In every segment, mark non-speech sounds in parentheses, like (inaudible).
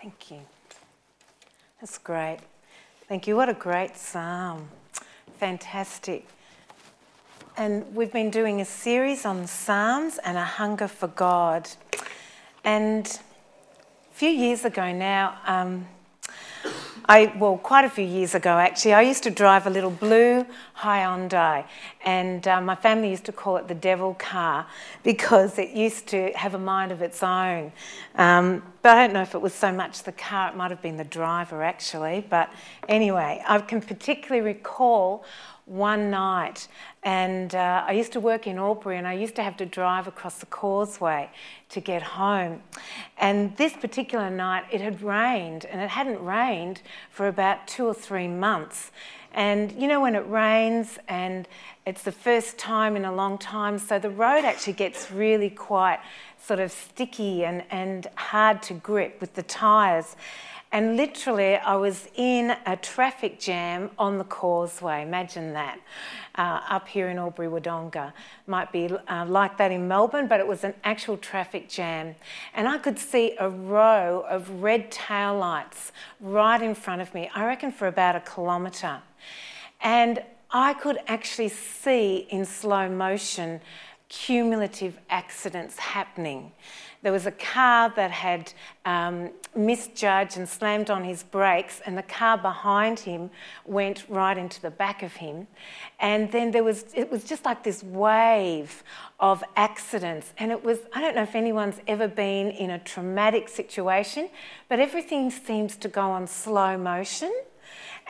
Thank you. That's great. Thank you. What a great psalm. Fantastic. And we've been doing a series on Psalms and a hunger for God. And a few years ago now, um, I, well, quite a few years ago actually, I used to drive a little blue Hyundai, and uh, my family used to call it the devil car (laughs) because it used to have a mind of its own. Um, but I don't know if it was so much the car, it might have been the driver actually. But anyway, I can particularly recall one night, and uh, I used to work in Albury, and I used to have to drive across the causeway to get home. And this particular night, it had rained, and it hadn't rained for about two or three months. And you know, when it rains and it's the first time in a long time, so the road actually gets really quite sort of sticky and, and hard to grip with the tyres. And literally, I was in a traffic jam on the causeway. Imagine that. Uh, up here in Albury Wodonga. Might be uh, like that in Melbourne, but it was an actual traffic jam. And I could see a row of red tail lights right in front of me, I reckon for about a kilometre. And I could actually see in slow motion cumulative accidents happening. There was a car that had um, misjudged and slammed on his brakes, and the car behind him went right into the back of him. And then there was, it was just like this wave of accidents. And it was, I don't know if anyone's ever been in a traumatic situation, but everything seems to go on slow motion.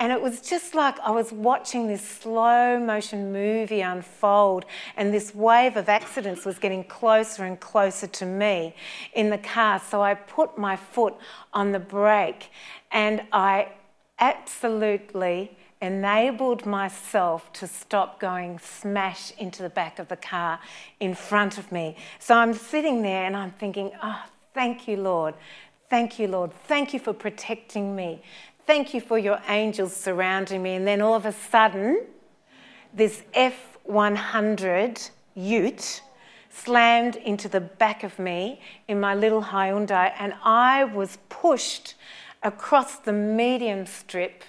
And it was just like I was watching this slow motion movie unfold, and this wave of accidents was getting closer and closer to me in the car. So I put my foot on the brake and I absolutely enabled myself to stop going smash into the back of the car in front of me. So I'm sitting there and I'm thinking, oh, thank you, Lord. Thank you, Lord. Thank you for protecting me. Thank you for your angels surrounding me. And then all of a sudden, this F100 ute slammed into the back of me in my little Hyundai, and I was pushed across the medium strip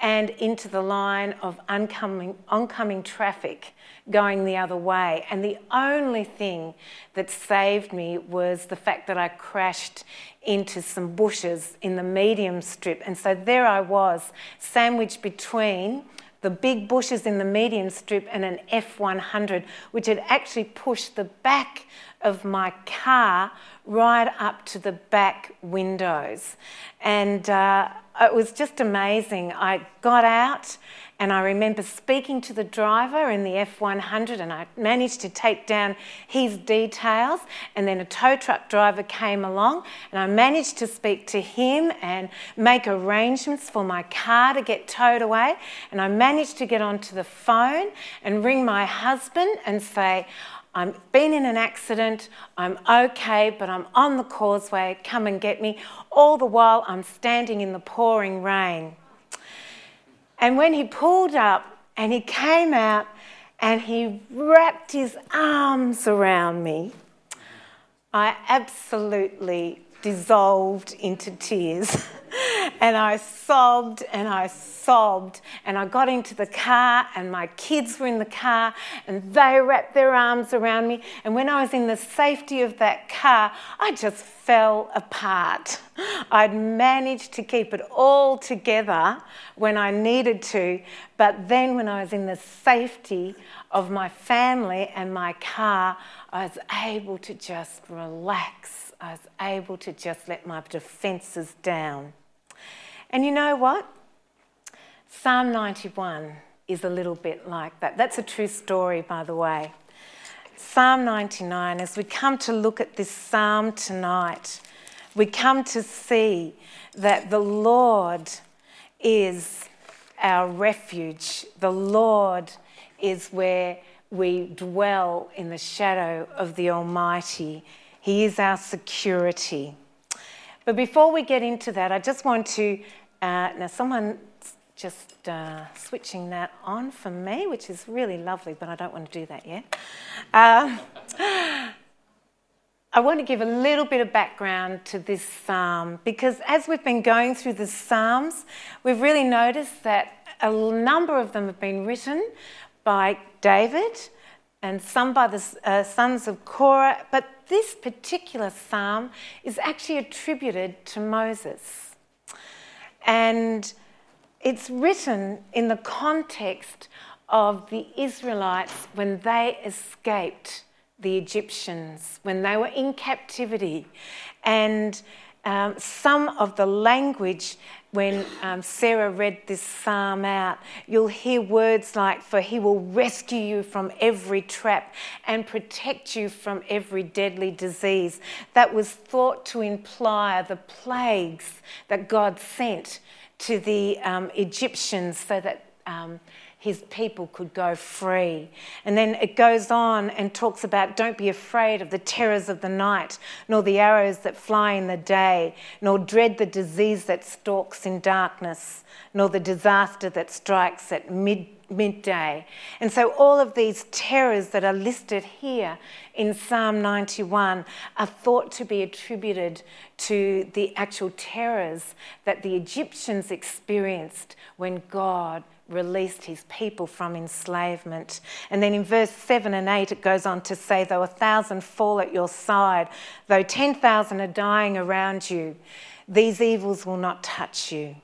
and into the line of oncoming, oncoming traffic going the other way. And the only thing that saved me was the fact that I crashed into some bushes in the medium strip. And so there I was, sandwiched between the big bushes in the medium strip and an F100, which had actually pushed the back of my car right up to the back windows. And uh, it was just amazing. I got out and I remember speaking to the driver in the F100 and I managed to take down his details. And then a tow truck driver came along and I managed to speak to him and make arrangements for my car to get towed away. And I managed to get onto the phone and ring my husband and say, I've been in an accident, I'm okay, but I'm on the causeway, come and get me. All the while, I'm standing in the pouring rain. And when he pulled up and he came out and he wrapped his arms around me, I absolutely dissolved into tears. (laughs) and I sobbed and I sobbed. And I got into the car, and my kids were in the car, and they wrapped their arms around me. And when I was in the safety of that car, I just fell apart. (laughs) I'd managed to keep it all together when I needed to, but then when I was in the safety of my family and my car, I was able to just relax. I was able to just let my defences down. And you know what? Psalm 91 is a little bit like that. That's a true story, by the way. Psalm 99, as we come to look at this psalm tonight, we come to see that the Lord is our refuge. The Lord is where we dwell in the shadow of the Almighty. He is our security. But before we get into that, I just want to uh, now, someone just uh, switching that on for me, which is really lovely, but I don't want to do that yet. Uh, I want to give a little bit of background to this psalm because as we've been going through the psalms, we've really noticed that a number of them have been written by David and some by the uh, sons of Korah, but this particular psalm is actually attributed to Moses. And it's written in the context of the Israelites when they escaped the Egyptians, when they were in captivity. And um, some of the language when um, Sarah read this psalm out, you'll hear words like, For he will rescue you from every trap and protect you from every deadly disease. That was thought to imply the plagues that God sent to the um, Egyptians so that. His people could go free. And then it goes on and talks about don't be afraid of the terrors of the night, nor the arrows that fly in the day, nor dread the disease that stalks in darkness, nor the disaster that strikes at mid, midday. And so all of these terrors that are listed here in Psalm 91 are thought to be attributed to the actual terrors that the Egyptians experienced when God released his people from enslavement. And then in verse 7 and 8, it goes on to say, Though a thousand fall at your side, though 10,000 are dying around you, these evils will not touch you.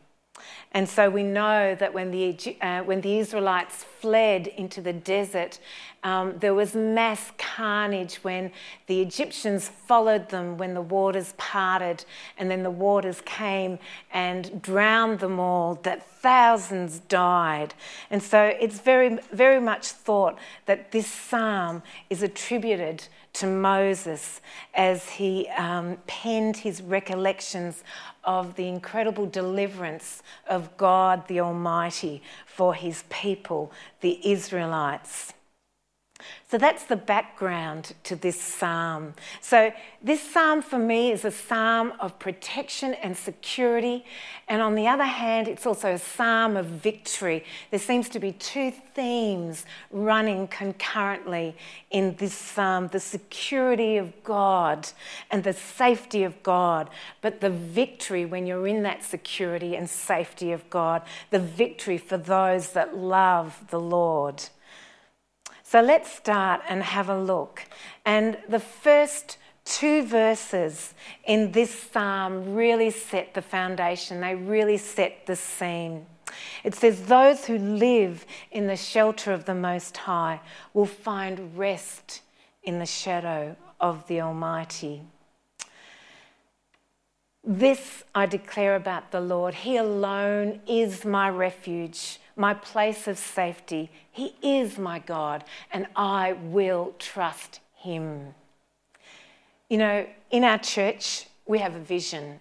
And so we know that when the, uh, when the Israelites fled into the desert, um, there was mass carnage when the Egyptians followed them when the waters parted, and then the waters came and drowned them all, that thousands died. And so it's very, very much thought that this psalm is attributed to Moses as he um, penned his recollections of the incredible deliverance of God the Almighty for his people, the Israelites. So that's the background to this psalm. So, this psalm for me is a psalm of protection and security. And on the other hand, it's also a psalm of victory. There seems to be two themes running concurrently in this psalm the security of God and the safety of God, but the victory when you're in that security and safety of God, the victory for those that love the Lord. So let's start and have a look. And the first two verses in this psalm really set the foundation, they really set the scene. It says, Those who live in the shelter of the Most High will find rest in the shadow of the Almighty. This I declare about the Lord. He alone is my refuge my place of safety. He is my God, and I will trust Him. You know, in our church, we have a vision,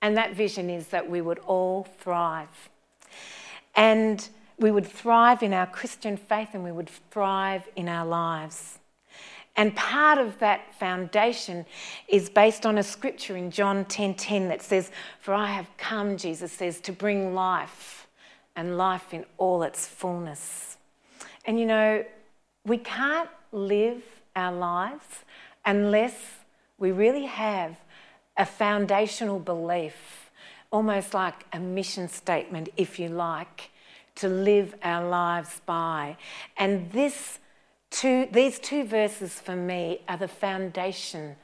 and that vision is that we would all thrive. And we would thrive in our Christian faith and we would thrive in our lives. And part of that foundation is based on a scripture in John 10:10 10, 10 that says, "For I have come," Jesus says, "to bring life and life in all its fullness. And you know, we can't live our lives unless we really have a foundational belief, almost like a mission statement, if you like, to live our lives by. And this two, these two verses for me are the foundation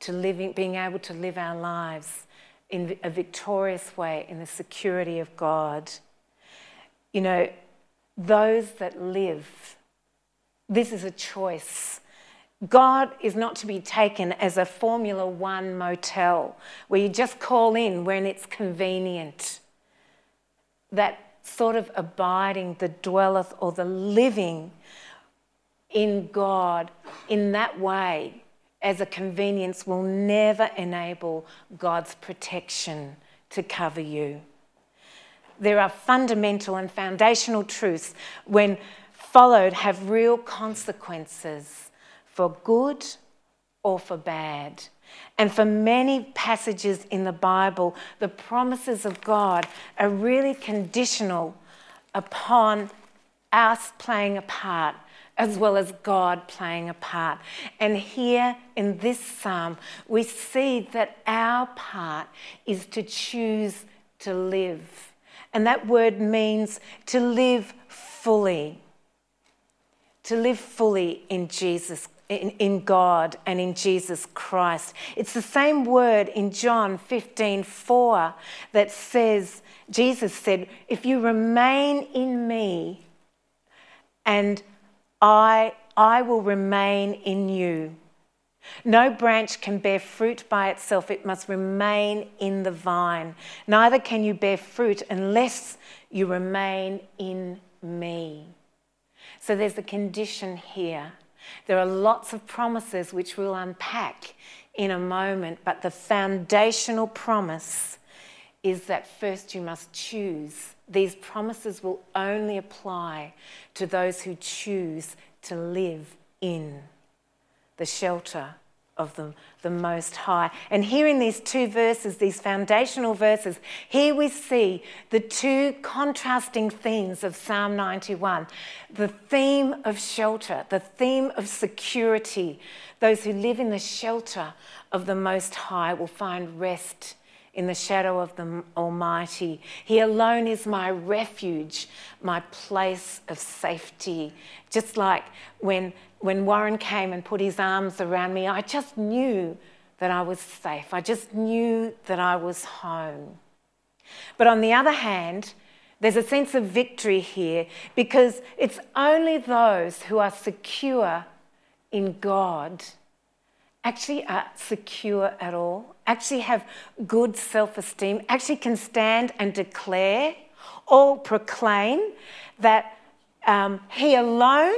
to living, being able to live our lives in a victorious way in the security of God. You know, those that live, this is a choice. God is not to be taken as a Formula One motel where you just call in when it's convenient. That sort of abiding, the dwelleth or the living in God in that way as a convenience will never enable God's protection to cover you there are fundamental and foundational truths when followed have real consequences for good or for bad. And for many passages in the Bible, the promises of God are really conditional upon us playing a part as well as God playing a part. And here in this psalm, we see that our part is to choose to live. And that word means to live fully. To live fully in Jesus in, in, God and in Jesus Christ. It's the same word in John 15 4 that says, Jesus said, If you remain in me and I, I will remain in you. No branch can bear fruit by itself, it must remain in the vine. Neither can you bear fruit unless you remain in me. So there's a condition here. There are lots of promises which we'll unpack in a moment, but the foundational promise is that first you must choose. These promises will only apply to those who choose to live in the shelter of the, the Most High. And here in these two verses, these foundational verses, here we see the two contrasting themes of Psalm 91 the theme of shelter, the theme of security. Those who live in the shelter of the Most High will find rest in the shadow of the Almighty. He alone is my refuge, my place of safety. Just like when, when Warren came and put his arms around me, I just knew that I was safe. I just knew that I was home. But on the other hand, there's a sense of victory here because it's only those who are secure in God actually are secure at all, actually have good self esteem, actually can stand and declare or proclaim that um, He alone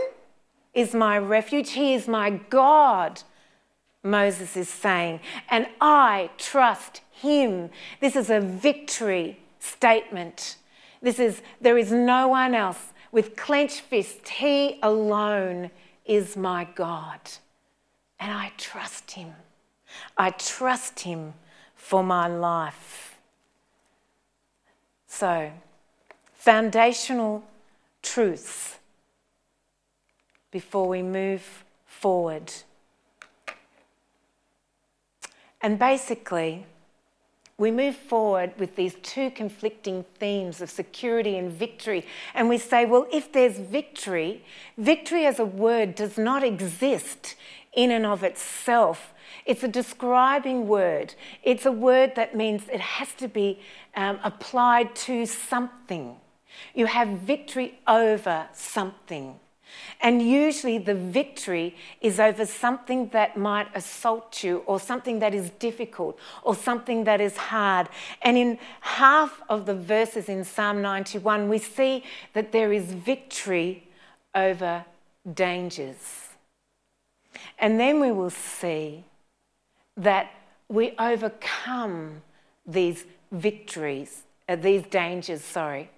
is my refuge, He is my God. Moses is saying, and I trust him. This is a victory statement. This is, there is no one else with clenched fists. He alone is my God. And I trust Him. I trust Him for my life. So, foundational truths before we move forward. And basically, we move forward with these two conflicting themes of security and victory. And we say, well, if there's victory, victory as a word does not exist in and of itself. It's a describing word. It's a word that means it has to be um, applied to something. You have victory over something. And usually the victory is over something that might assault you, or something that is difficult, or something that is hard. And in half of the verses in Psalm 91, we see that there is victory over dangers. And then we will see that we overcome these victories, uh, these dangers, sorry,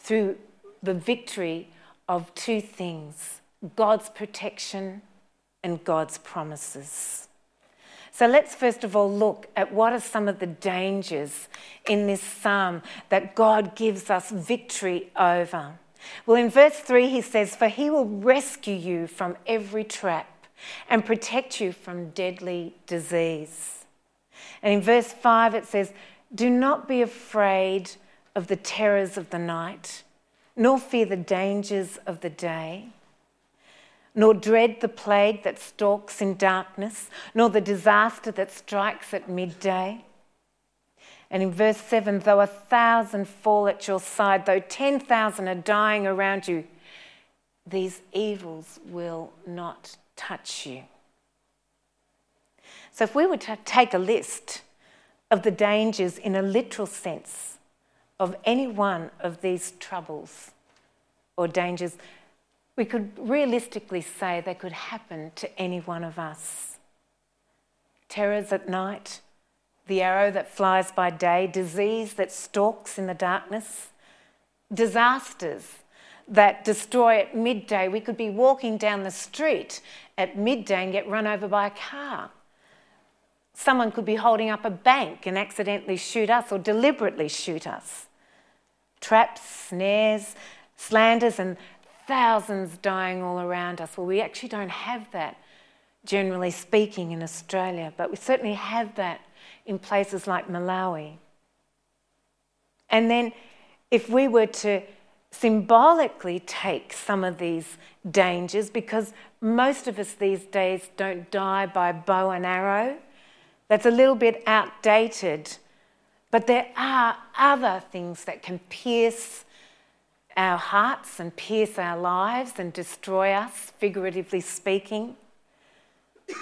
through the victory of two things God's protection and God's promises. So let's first of all look at what are some of the dangers in this psalm that God gives us victory over. Well, in verse 3, he says, For he will rescue you from every trap and protect you from deadly disease. And in verse 5, it says, Do not be afraid of the terrors of the night, nor fear the dangers of the day, nor dread the plague that stalks in darkness, nor the disaster that strikes at midday. And in verse 7, though a thousand fall at your side, though 10,000 are dying around you, these evils will not touch you. So, if we were to take a list of the dangers in a literal sense of any one of these troubles or dangers, we could realistically say they could happen to any one of us. Terrors at night, the arrow that flies by day, disease that stalks in the darkness, disasters that destroy at midday. We could be walking down the street at midday and get run over by a car. Someone could be holding up a bank and accidentally shoot us or deliberately shoot us. Traps, snares, slanders, and thousands dying all around us. Well, we actually don't have that, generally speaking, in Australia, but we certainly have that in places like Malawi. And then, if we were to symbolically take some of these dangers, because most of us these days don't die by bow and arrow, that's a little bit outdated. But there are other things that can pierce our hearts and pierce our lives and destroy us, figuratively speaking.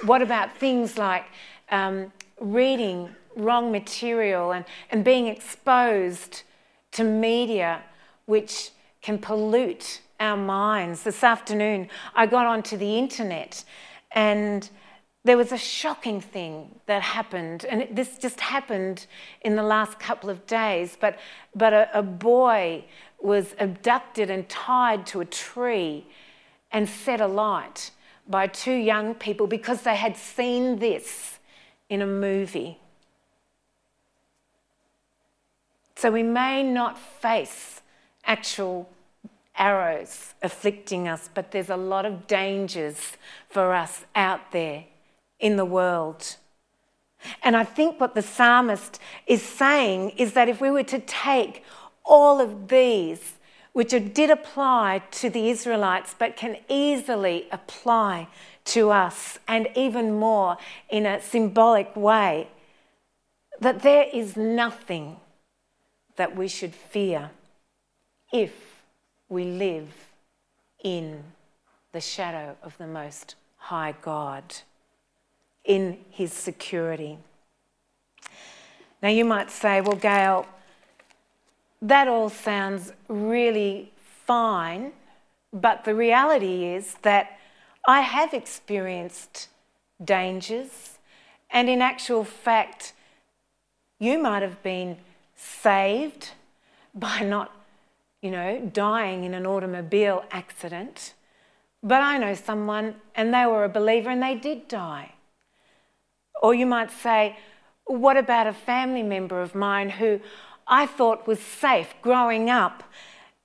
What about things like um, reading wrong material and, and being exposed to media which can pollute our minds? This afternoon, I got onto the internet and there was a shocking thing that happened, and this just happened in the last couple of days. But, but a, a boy was abducted and tied to a tree and set alight by two young people because they had seen this in a movie. So we may not face actual arrows afflicting us, but there's a lot of dangers for us out there in the world. And I think what the psalmist is saying is that if we were to take all of these, which did apply to the Israelites but can easily apply to us, and even more in a symbolic way, that there is nothing that we should fear if we live in the shadow of the Most High God in his security. Now, you might say, well, Gail, that all sounds really fine, but the reality is that I have experienced dangers, and in actual fact, you might have been saved by not, you know, dying in an automobile accident. But I know someone, and they were a believer, and they did die. Or you might say, what about a family member of mine who I thought was safe growing up?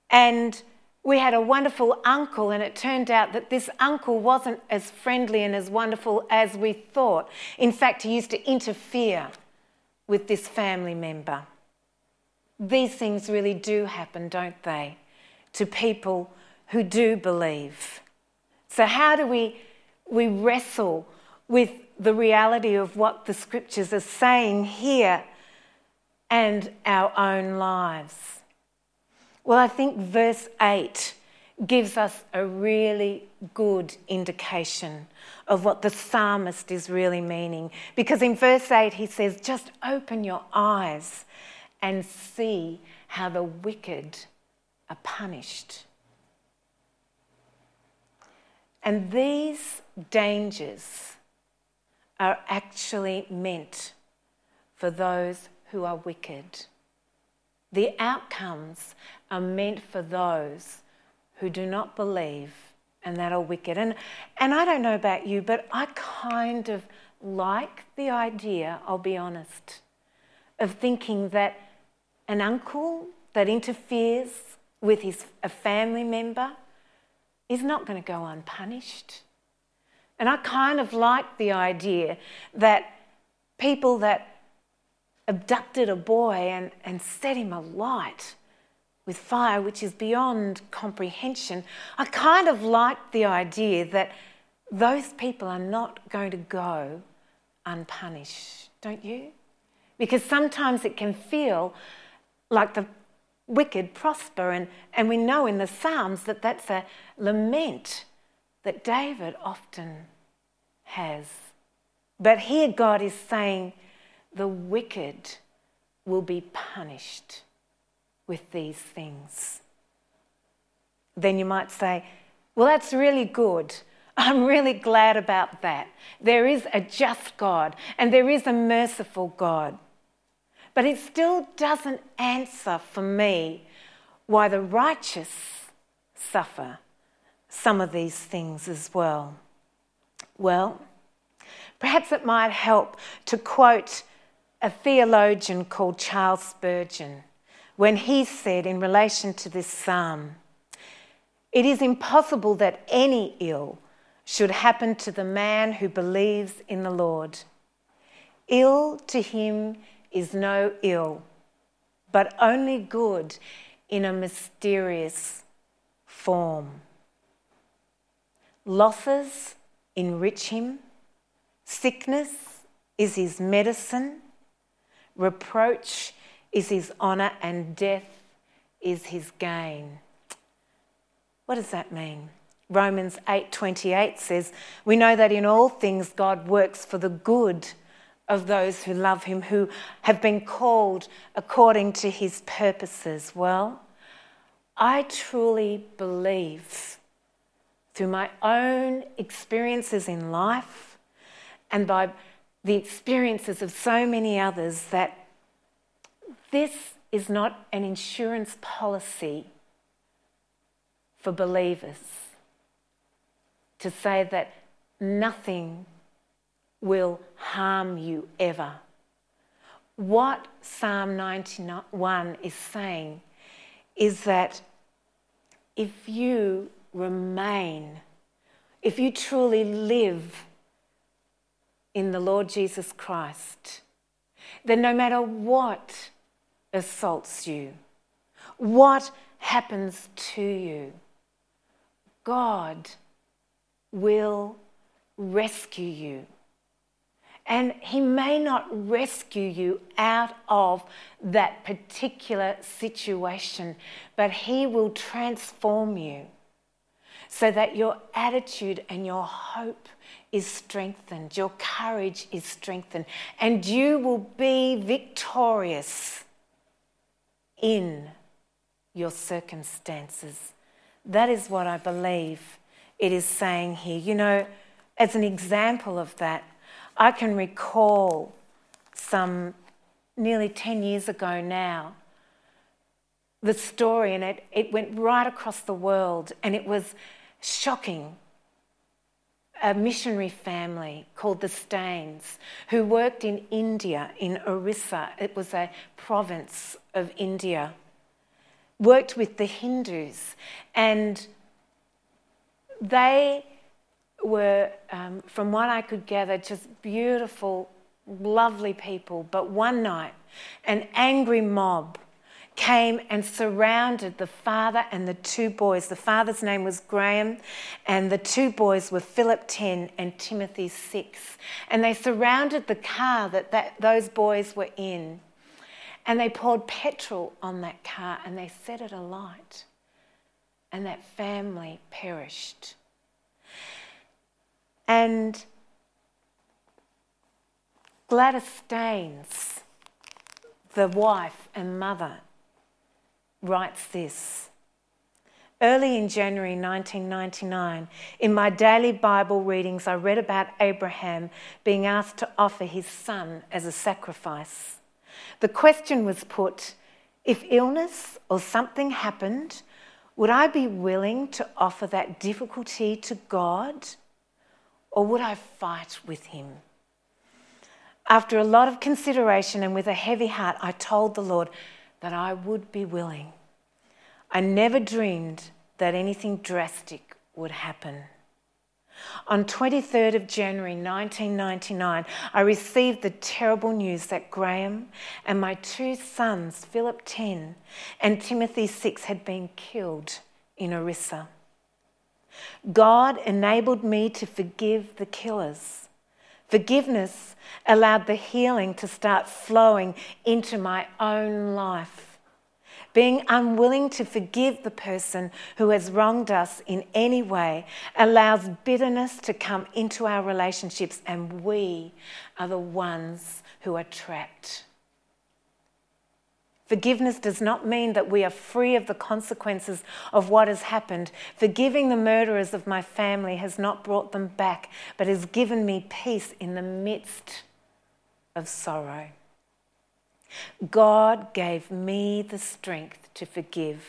And we had a wonderful uncle, and it turned out that this uncle wasn't as friendly and as wonderful as we thought. In fact, he used to interfere with this family member. These things really do happen, don't they, to people who do believe. So, how do we, we wrestle with the reality of what the scriptures are saying here and our own lives? Well, I think verse 8 gives us a really good indication of what the psalmist is really meaning. Because in verse 8, he says, Just open your eyes and see how the wicked are punished. And these dangers are actually meant for those who are wicked. The outcomes are meant for those who do not believe and that are wicked. And, and I don't know about you, but I kind of like the idea, I'll be honest, of thinking that an uncle that interferes with his, a family member is not going to go unpunished. And I kind of like the idea that people that abducted a boy and, and set him alight with fire, which is beyond comprehension, I kind of like the idea that those people are not going to go unpunished, don't you? Because sometimes it can feel like the wicked prosper, and, and we know in the Psalms that that's a lament that David often has. But here God is saying the wicked will be punished with these things. Then you might say, well, that's really good. (laughs) I'm really glad about that. There is a just God and there is a merciful God. But it still doesn't answer for me why the righteous suffer some of these things as well? Well, perhaps it might help to quote a theologian called Charles Spurgeon when he said, in relation to this psalm, It is impossible that any ill should happen to the man who believes in the Lord. Ill to him is no ill, but only good in a mysterious form. Losses enrich him, sickness is his medicine, reproach is his honour, and death is his gain. What does that mean? Romans 8:28 says, "We know that in all things God works for the good of those who love him, who have been called according to his purposes." Well, I truly believe through my own experiences in life and by the experiences of so many others that this is not an insurance policy for believers to say that nothing will harm you ever. What Psalm 91 is saying is that if you remain, if you truly live in the Lord Jesus Christ, then no matter what assaults you, what happens to you, God will rescue you. And He may not rescue you out of that particular situation, but He will transform you so that your attitude and your hope is strengthened, your courage is strengthened, and you will be victorious in your circumstances. That is what I believe it is saying here. You know, as an example of that, I can recall some nearly 10 years ago now the story, and it, it went right across the world, and it was shocking. A missionary family called the Staines, who worked in India, in Orissa, it was a province of India, worked with the Hindus, and they were, um, from what I could gather, just beautiful, lovely people. But one night, an angry mob came and surrounded the father and the two boys. The father's name was Graham, and the two boys were Philip 10 and Timothy 6. And they surrounded the car that, that those boys were in. And they poured petrol on that car and they set it alight and that family perished. And Gladys Staines, the wife and mother, writes this. Early in January 1999, in my daily Bible readings, I read about Abraham being asked to offer his son as a sacrifice. The question was put if illness or something happened would I be willing to offer that difficulty to God or would I fight with Him? After a lot of consideration and with a heavy heart, I told the Lord that I would be willing. I never dreamed that anything drastic would happen. On 23rd of January 1999, I received the terrible news that Graham and my two sons, Philip 10 and Timothy 6, had been killed in Orissa. God enabled me to forgive the killers. Forgiveness allowed the healing to start flowing into my own life. Being unwilling to forgive the person who has wronged us in any way allows bitterness to come into our relationships, and we are the ones who are trapped. Forgiveness does not mean that we are free of the consequences of what has happened. Forgiving the murderers of my family has not brought them back, but has given me peace in the midst of sorrow. God gave me the strength to forgive.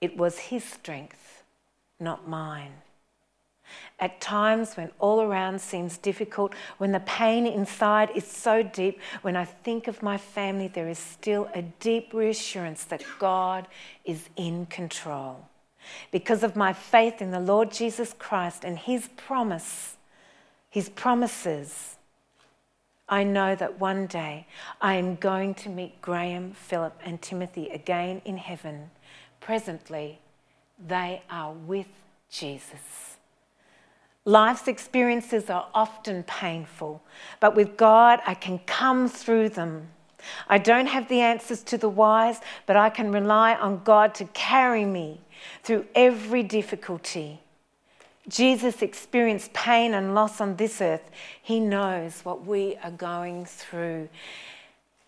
It was His strength, not mine. At times when all around seems difficult, when the pain inside is so deep, when I think of my family, there is still a deep reassurance that God is in control. because of my faith in the Lord Jesus Christ and his promise, his promises, I know that one day I am going to meet Graham, Philip, and Timothy again in heaven. Presently, they are with Jesus. Life's experiences are often painful, but with God, I can come through them. I don't have the answers to the whys, but I can rely on God to carry me through every difficulty. Jesus experienced pain and loss on this earth. He knows what we are going through.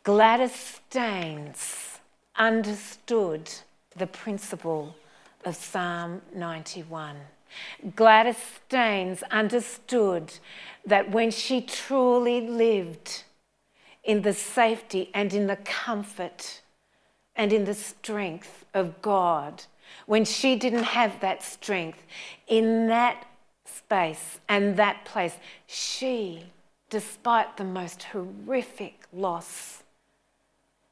Gladys Staines understood the principle of Psalm 91. Gladys Staines understood that when she truly lived in the safety and in the comfort and in the strength of God, when she didn't have that strength, in that space and that place, she, despite the most horrific loss,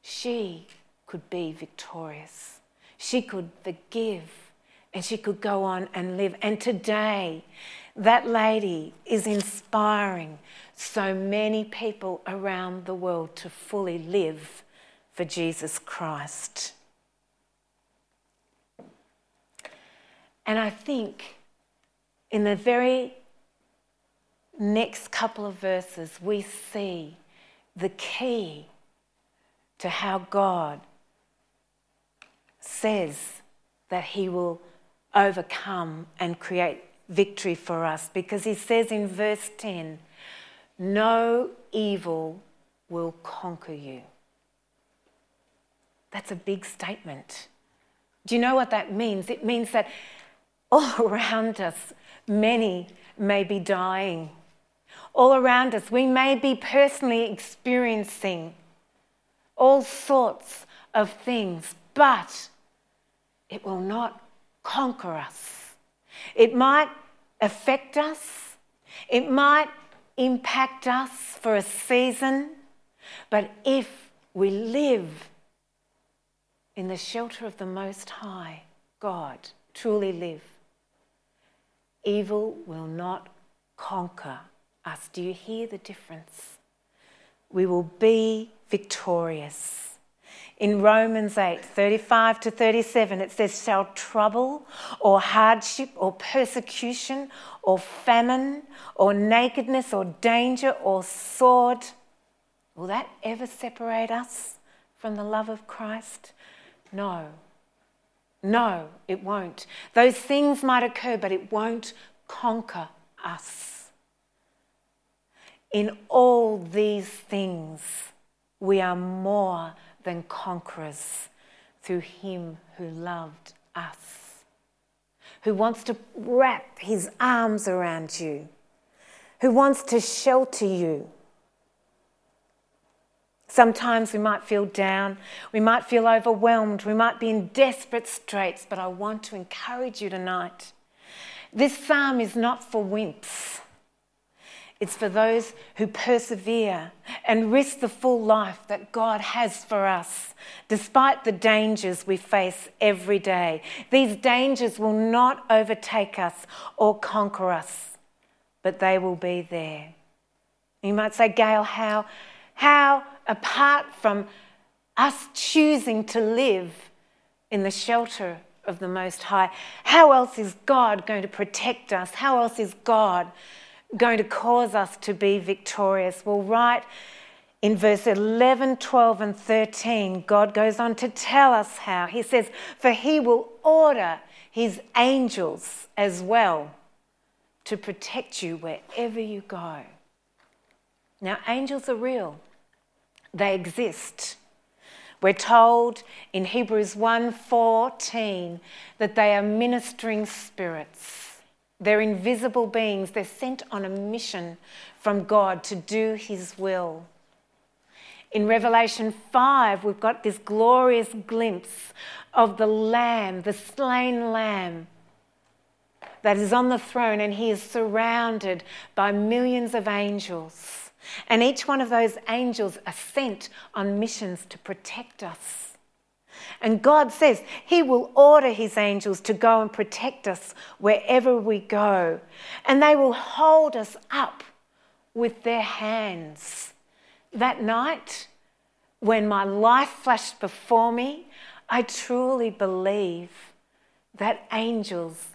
she could be victorious. She could forgive and she could go on and live. And today, that lady is inspiring so many people around the world to fully live for Jesus Christ. And I think in the very next couple of verses, we see the key to how God says that He will overcome and create victory for us because He says in verse 10 no evil will conquer you. That's a big statement. Do you know what that means? It means that all (laughs) around us, many may be dying. All around us, we may be personally experiencing all sorts of things, but it will not conquer us. It might affect us, it might impact us for a season, but if we live in the shelter of the Most High, God, truly live, evil will not conquer us. Do you hear the difference? We will be victorious. In Romans 8 35 to 37, it says, Shall trouble or hardship or persecution or famine or nakedness or danger or sword, will that ever separate us from the love of Christ? No. No, it won't. Those things might occur, but it won't conquer us. In all these things, we are more than conquerors through him who loved us, who wants to wrap his arms around you, who wants to shelter you. Sometimes we might feel down, we might feel overwhelmed, we might be in desperate straits, but I want to encourage you tonight. This psalm is not for wimps. It's for those who persevere and risk the full life that God has for us, despite the dangers we face every day. These dangers will not overtake us or conquer us, but they will be there. You might say, Gail, how, how apart from us choosing to live in the shelter of the Most High, how else is God going to protect us? How else is God? Going to cause us to be victorious? Well, right in verse 11, 12, and 13, God goes on to tell us how. He says, For he will order his angels as well to protect you wherever you go. Now, angels are real, they exist. We're told in Hebrews 1:14 that they are ministering spirits. They're invisible beings. They're sent on a mission from God to do His will. In Revelation 5, we've got this glorious glimpse of the Lamb, the slain Lamb that is on the throne, and He is surrounded by millions of angels. And each one of those angels are sent on missions to protect us. And God says He will order His angels to go and protect us wherever we go. And they will hold us up with their hands. That night, when my life flashed before me, I truly believe that angels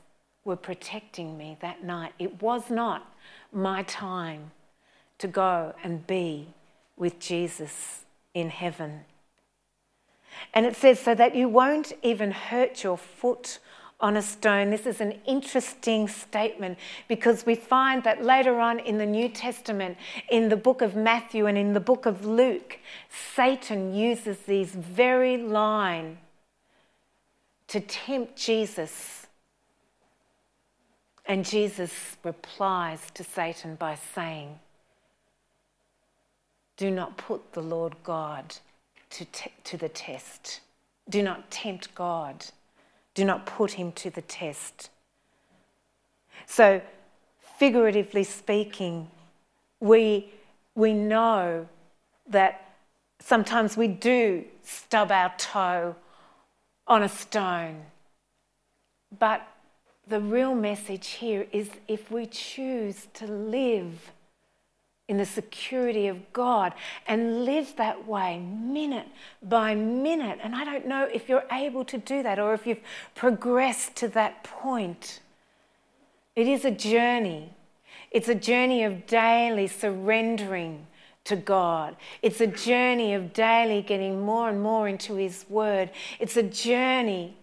were protecting me that night. It was not my time to go and be with Jesus in heaven. And it says, so that you won't even hurt your foot on a stone. This is an interesting statement because we find that later on in the New Testament, in the book of Matthew and in the book of Luke, Satan uses these very line to tempt Jesus. And Jesus replies to Satan by saying, Do not put the Lord God to, te- to the test. Do not tempt God. Do not put him to the test. So, figuratively speaking, we, we know that sometimes we do stub our toe on a stone. But the real message here is if we choose to live in the security of God and live that way minute by minute. And I don't know if you're able to do that or if you've progressed to that point. It is a journey. It's a journey of daily surrendering to God. It's a journey of daily getting more and more into His Word. It's a journey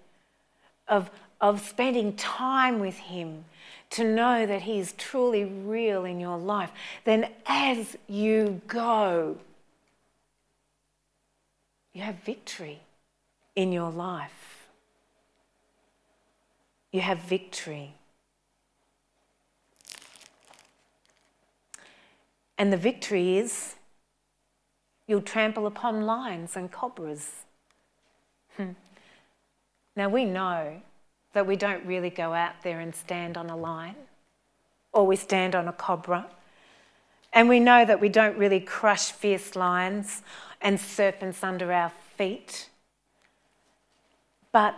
of, of spending time with Him to know that He is truly real in your life, then as you go, you have victory in your life. You have victory. And the victory is you'll trample upon lions and cobras. (laughs) Now we know that we don't really go out there and stand on a lion or we stand on a cobra. And we know that we don't really crush fierce lions and serpents under our feet. But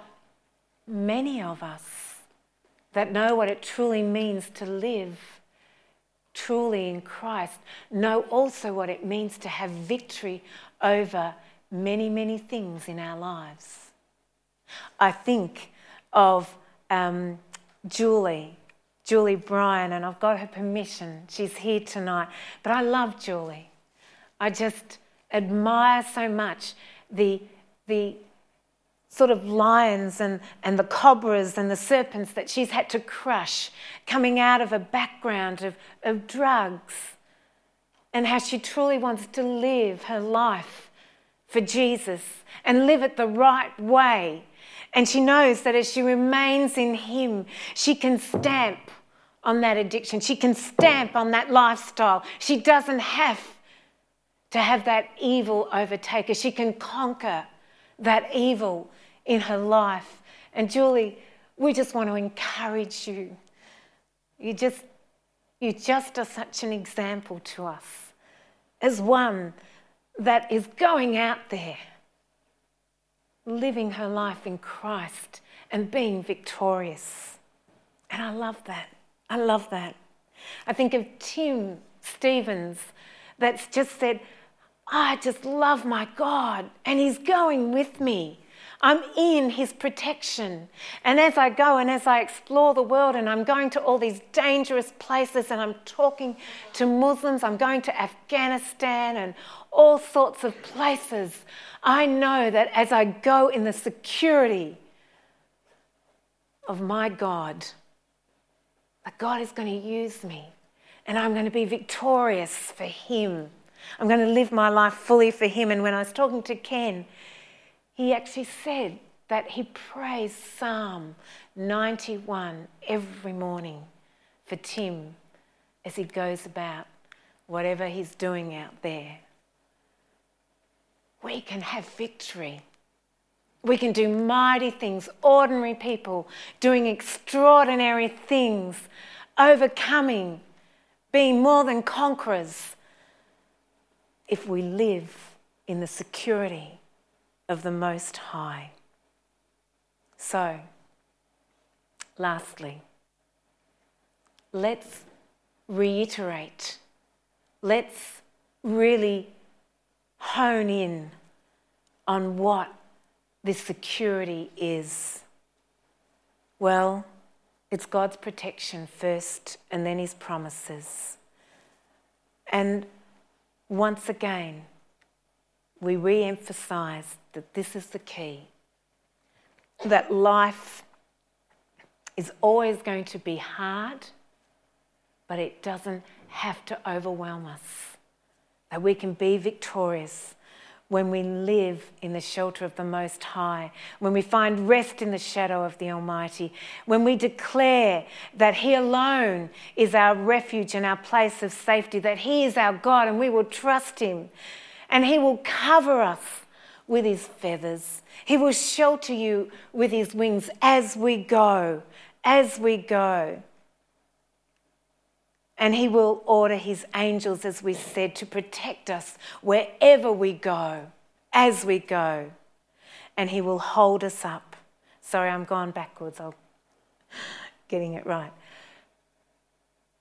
many of us that know what it truly means to live truly in Christ know also what it means to have victory over many, many things in our lives. I think of um, Julie, Julie Bryan, and I've got her permission. She's here tonight. But I love Julie. I just admire so much the, the sort of lions and, and the cobras and the serpents that she's had to crush coming out of a background of, of drugs, and how she truly wants to live her life for Jesus and live it the right way and she knows that as she remains in Him, she can stamp on that addiction. She can stamp on that lifestyle. She doesn't have to have that evil overtake her. She can conquer that evil in her life. And Julie, we just want to encourage you. You just, you just are such an example to us as one that is going out there living her life in Christ and being victorious. And I love that. I love that. I think of Tim Stevens that's just said, I just love my God and He's going with me. I'm in His protection. And as I go and as I explore the world and I'm going to all these dangerous places and I'm talking to Muslims, I'm going to Afghanistan and all sorts of places, I know that as I go in the security of my God, that God is going to use me and I'm going to be victorious for Him. I'm going to live my life fully for Him. And when I was talking to Ken, he actually said that he prays Psalm 91 every morning for Tim as he goes about whatever he's doing out there we can have victory. We can do mighty things, ordinary people doing extraordinary things, overcoming, being more than conquerors if we live in the security of the Most High. So, lastly, let's reiterate, let's really hone in on what this security is. Well, it's God's protection first and then His promises. And once again, we re emphasize that this is the key that life is always going to be hard, but it doesn't have to overwhelm us. That we can be victorious when we live in the shelter of the Most High, when we find rest in the shadow of the Almighty, when we declare that He alone is our refuge and our place of safety, that He is our God and we will trust Him, and He will cover us with His feathers. He will shelter you with His wings as we go, as we go. And He will order His angels, as we said, to protect us wherever we go, as we go. And He will hold us up. Sorry, I'm going backwards. I'm getting it right.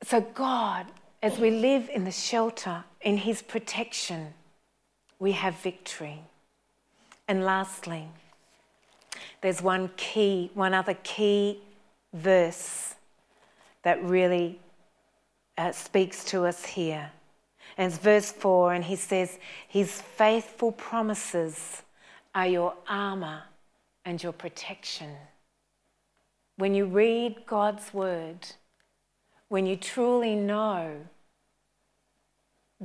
So, God, as we live in the shelter, in His protection, we have victory. And lastly, there's one key, one other key verse that really uh, speaks to us here. And it's verse 4, and he says, His faithful promises are your armour and your protection. When you read God's word, when you truly know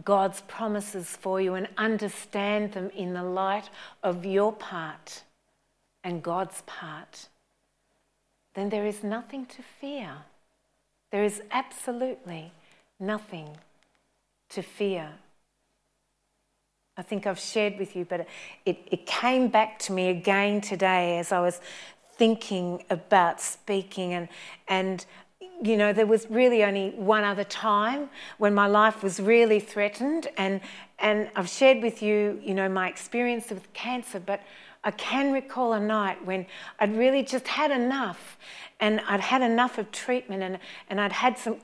God's promises for you and understand them in the light of your part and God's part, then there is nothing to fear. There is absolutely nothing to fear. I think I've shared with you, but it, it came back to me again today as I was thinking about speaking and, and you know, there was really only one other time when my life was really threatened, and and I've shared with you, you know, my experience with cancer, but I can recall a night when I'd really just had enough, and I'd had enough of treatment, and and I'd had some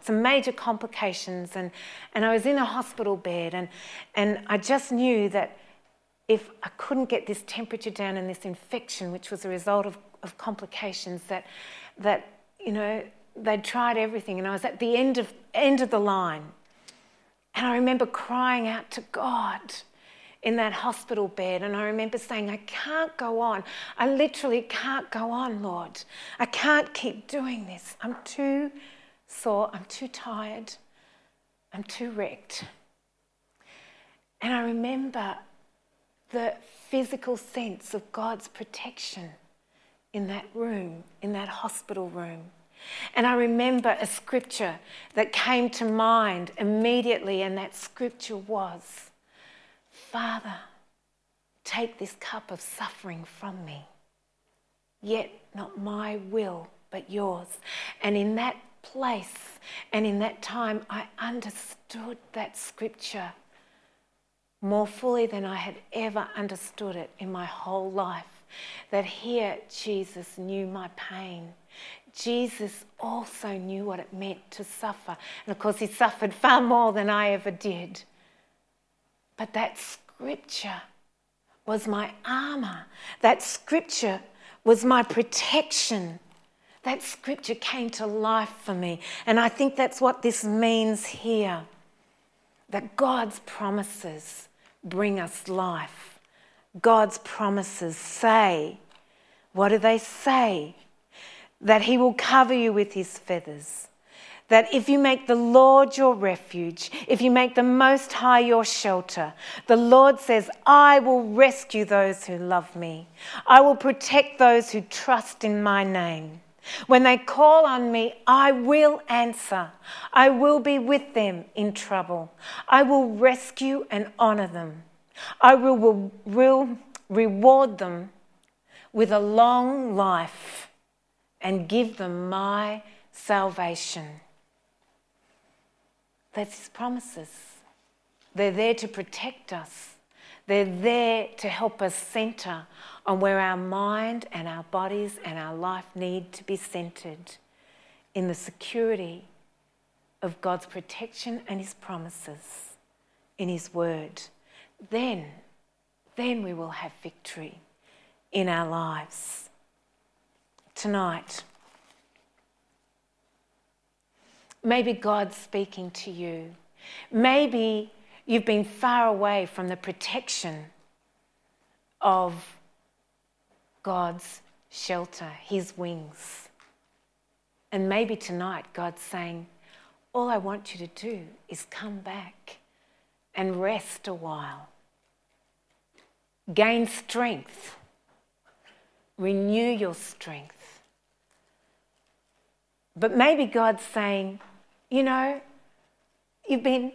some major complications, and and I was in a hospital bed, and and I just knew that if I couldn't get this temperature down and this infection, which was a result of, of complications, that that you know they'd tried everything, and I was at the end of, end of the line. And I remember crying out to God in that hospital bed, and I remember saying, I can't go on. I literally can't go on, Lord. I can't keep doing this. I'm too sore, I'm too tired, I'm too wrecked. And I remember the physical sense of God's protection in that room, in that hospital room. And I remember a scripture that came to mind immediately, and that scripture was Father, take this cup of suffering from me, yet not my will, but yours. And in that place and in that time, I understood that scripture more fully than I had ever understood it in my whole life. That here Jesus knew my pain. Jesus also knew what it meant to suffer. And of course, he suffered far more than I ever did. But that scripture was my armor. That scripture was my protection. That scripture came to life for me. And I think that's what this means here that God's promises bring us life. God's promises say, what do they say? That he will cover you with his feathers. That if you make the Lord your refuge, if you make the Most High your shelter, the Lord says, I will rescue those who love me. I will protect those who trust in my name. When they call on me, I will answer. I will be with them in trouble. I will rescue and honor them. I will, will, will reward them with a long life and give them my salvation. That's his promises. They're there to protect us, They're there to help us center on where our mind and our bodies and our life need to be centered in the security of God's protection and His promises in His Word. Then, then we will have victory in our lives. Tonight, maybe God's speaking to you. Maybe you've been far away from the protection of God's shelter, His wings. And maybe tonight God's saying, All I want you to do is come back and rest a while. Gain strength. Renew your strength. But maybe God's saying, You know, you've been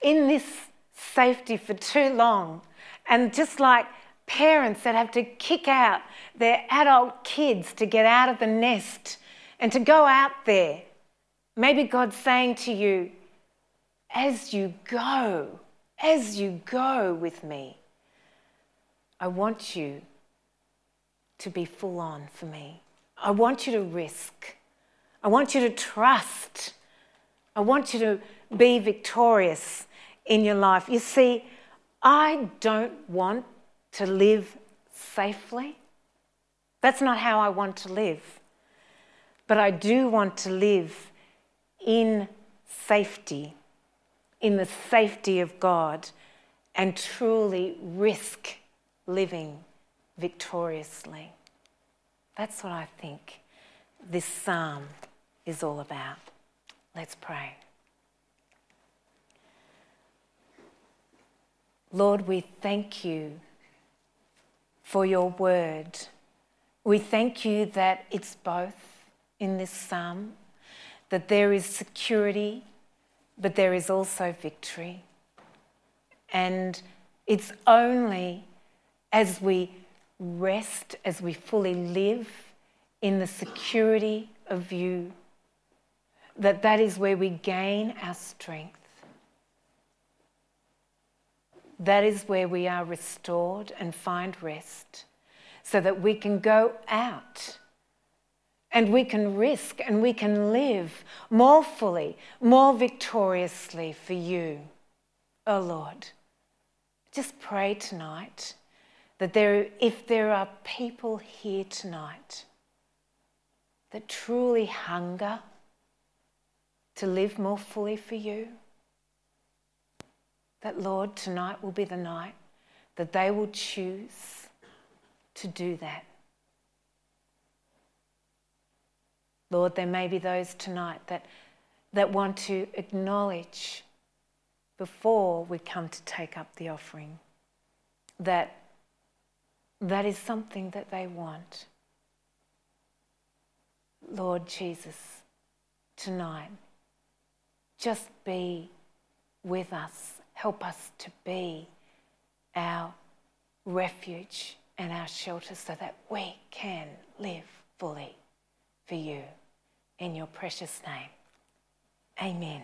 in this safety for too long. And just like parents that have to kick out their adult kids to get out of the nest and to go out there. Maybe God's saying to you, as you go, as you go with me, I want you to be full on for me. I want you to risk. I want you to trust. I want you to be victorious in your life. You see, I don't want to live safely. That's not how I want to live. But I do want to live in safety, in the safety of God, and truly risk living victoriously. That's what I think this psalm is all about. Let's pray. Lord, we thank you for your word. We thank you that it's both in this psalm, that there is security, but there is also victory. And it's only as we rest, as we fully live in the security of you, that that is where we gain our strength. That is where we are restored and find rest so that we can go out and we can risk and we can live more fully, more victoriously for you. Oh Lord, just pray tonight that there, if there are people here tonight that truly hunger to live more fully for you, that, Lord, tonight will be the night that they will choose to do that. Lord, there may be those tonight that, that want to acknowledge before we come to take up the offering that that is something that they want. Lord Jesus, tonight, just be with us Help us to be our refuge and our shelter so that we can live fully for you. In your precious name. Amen.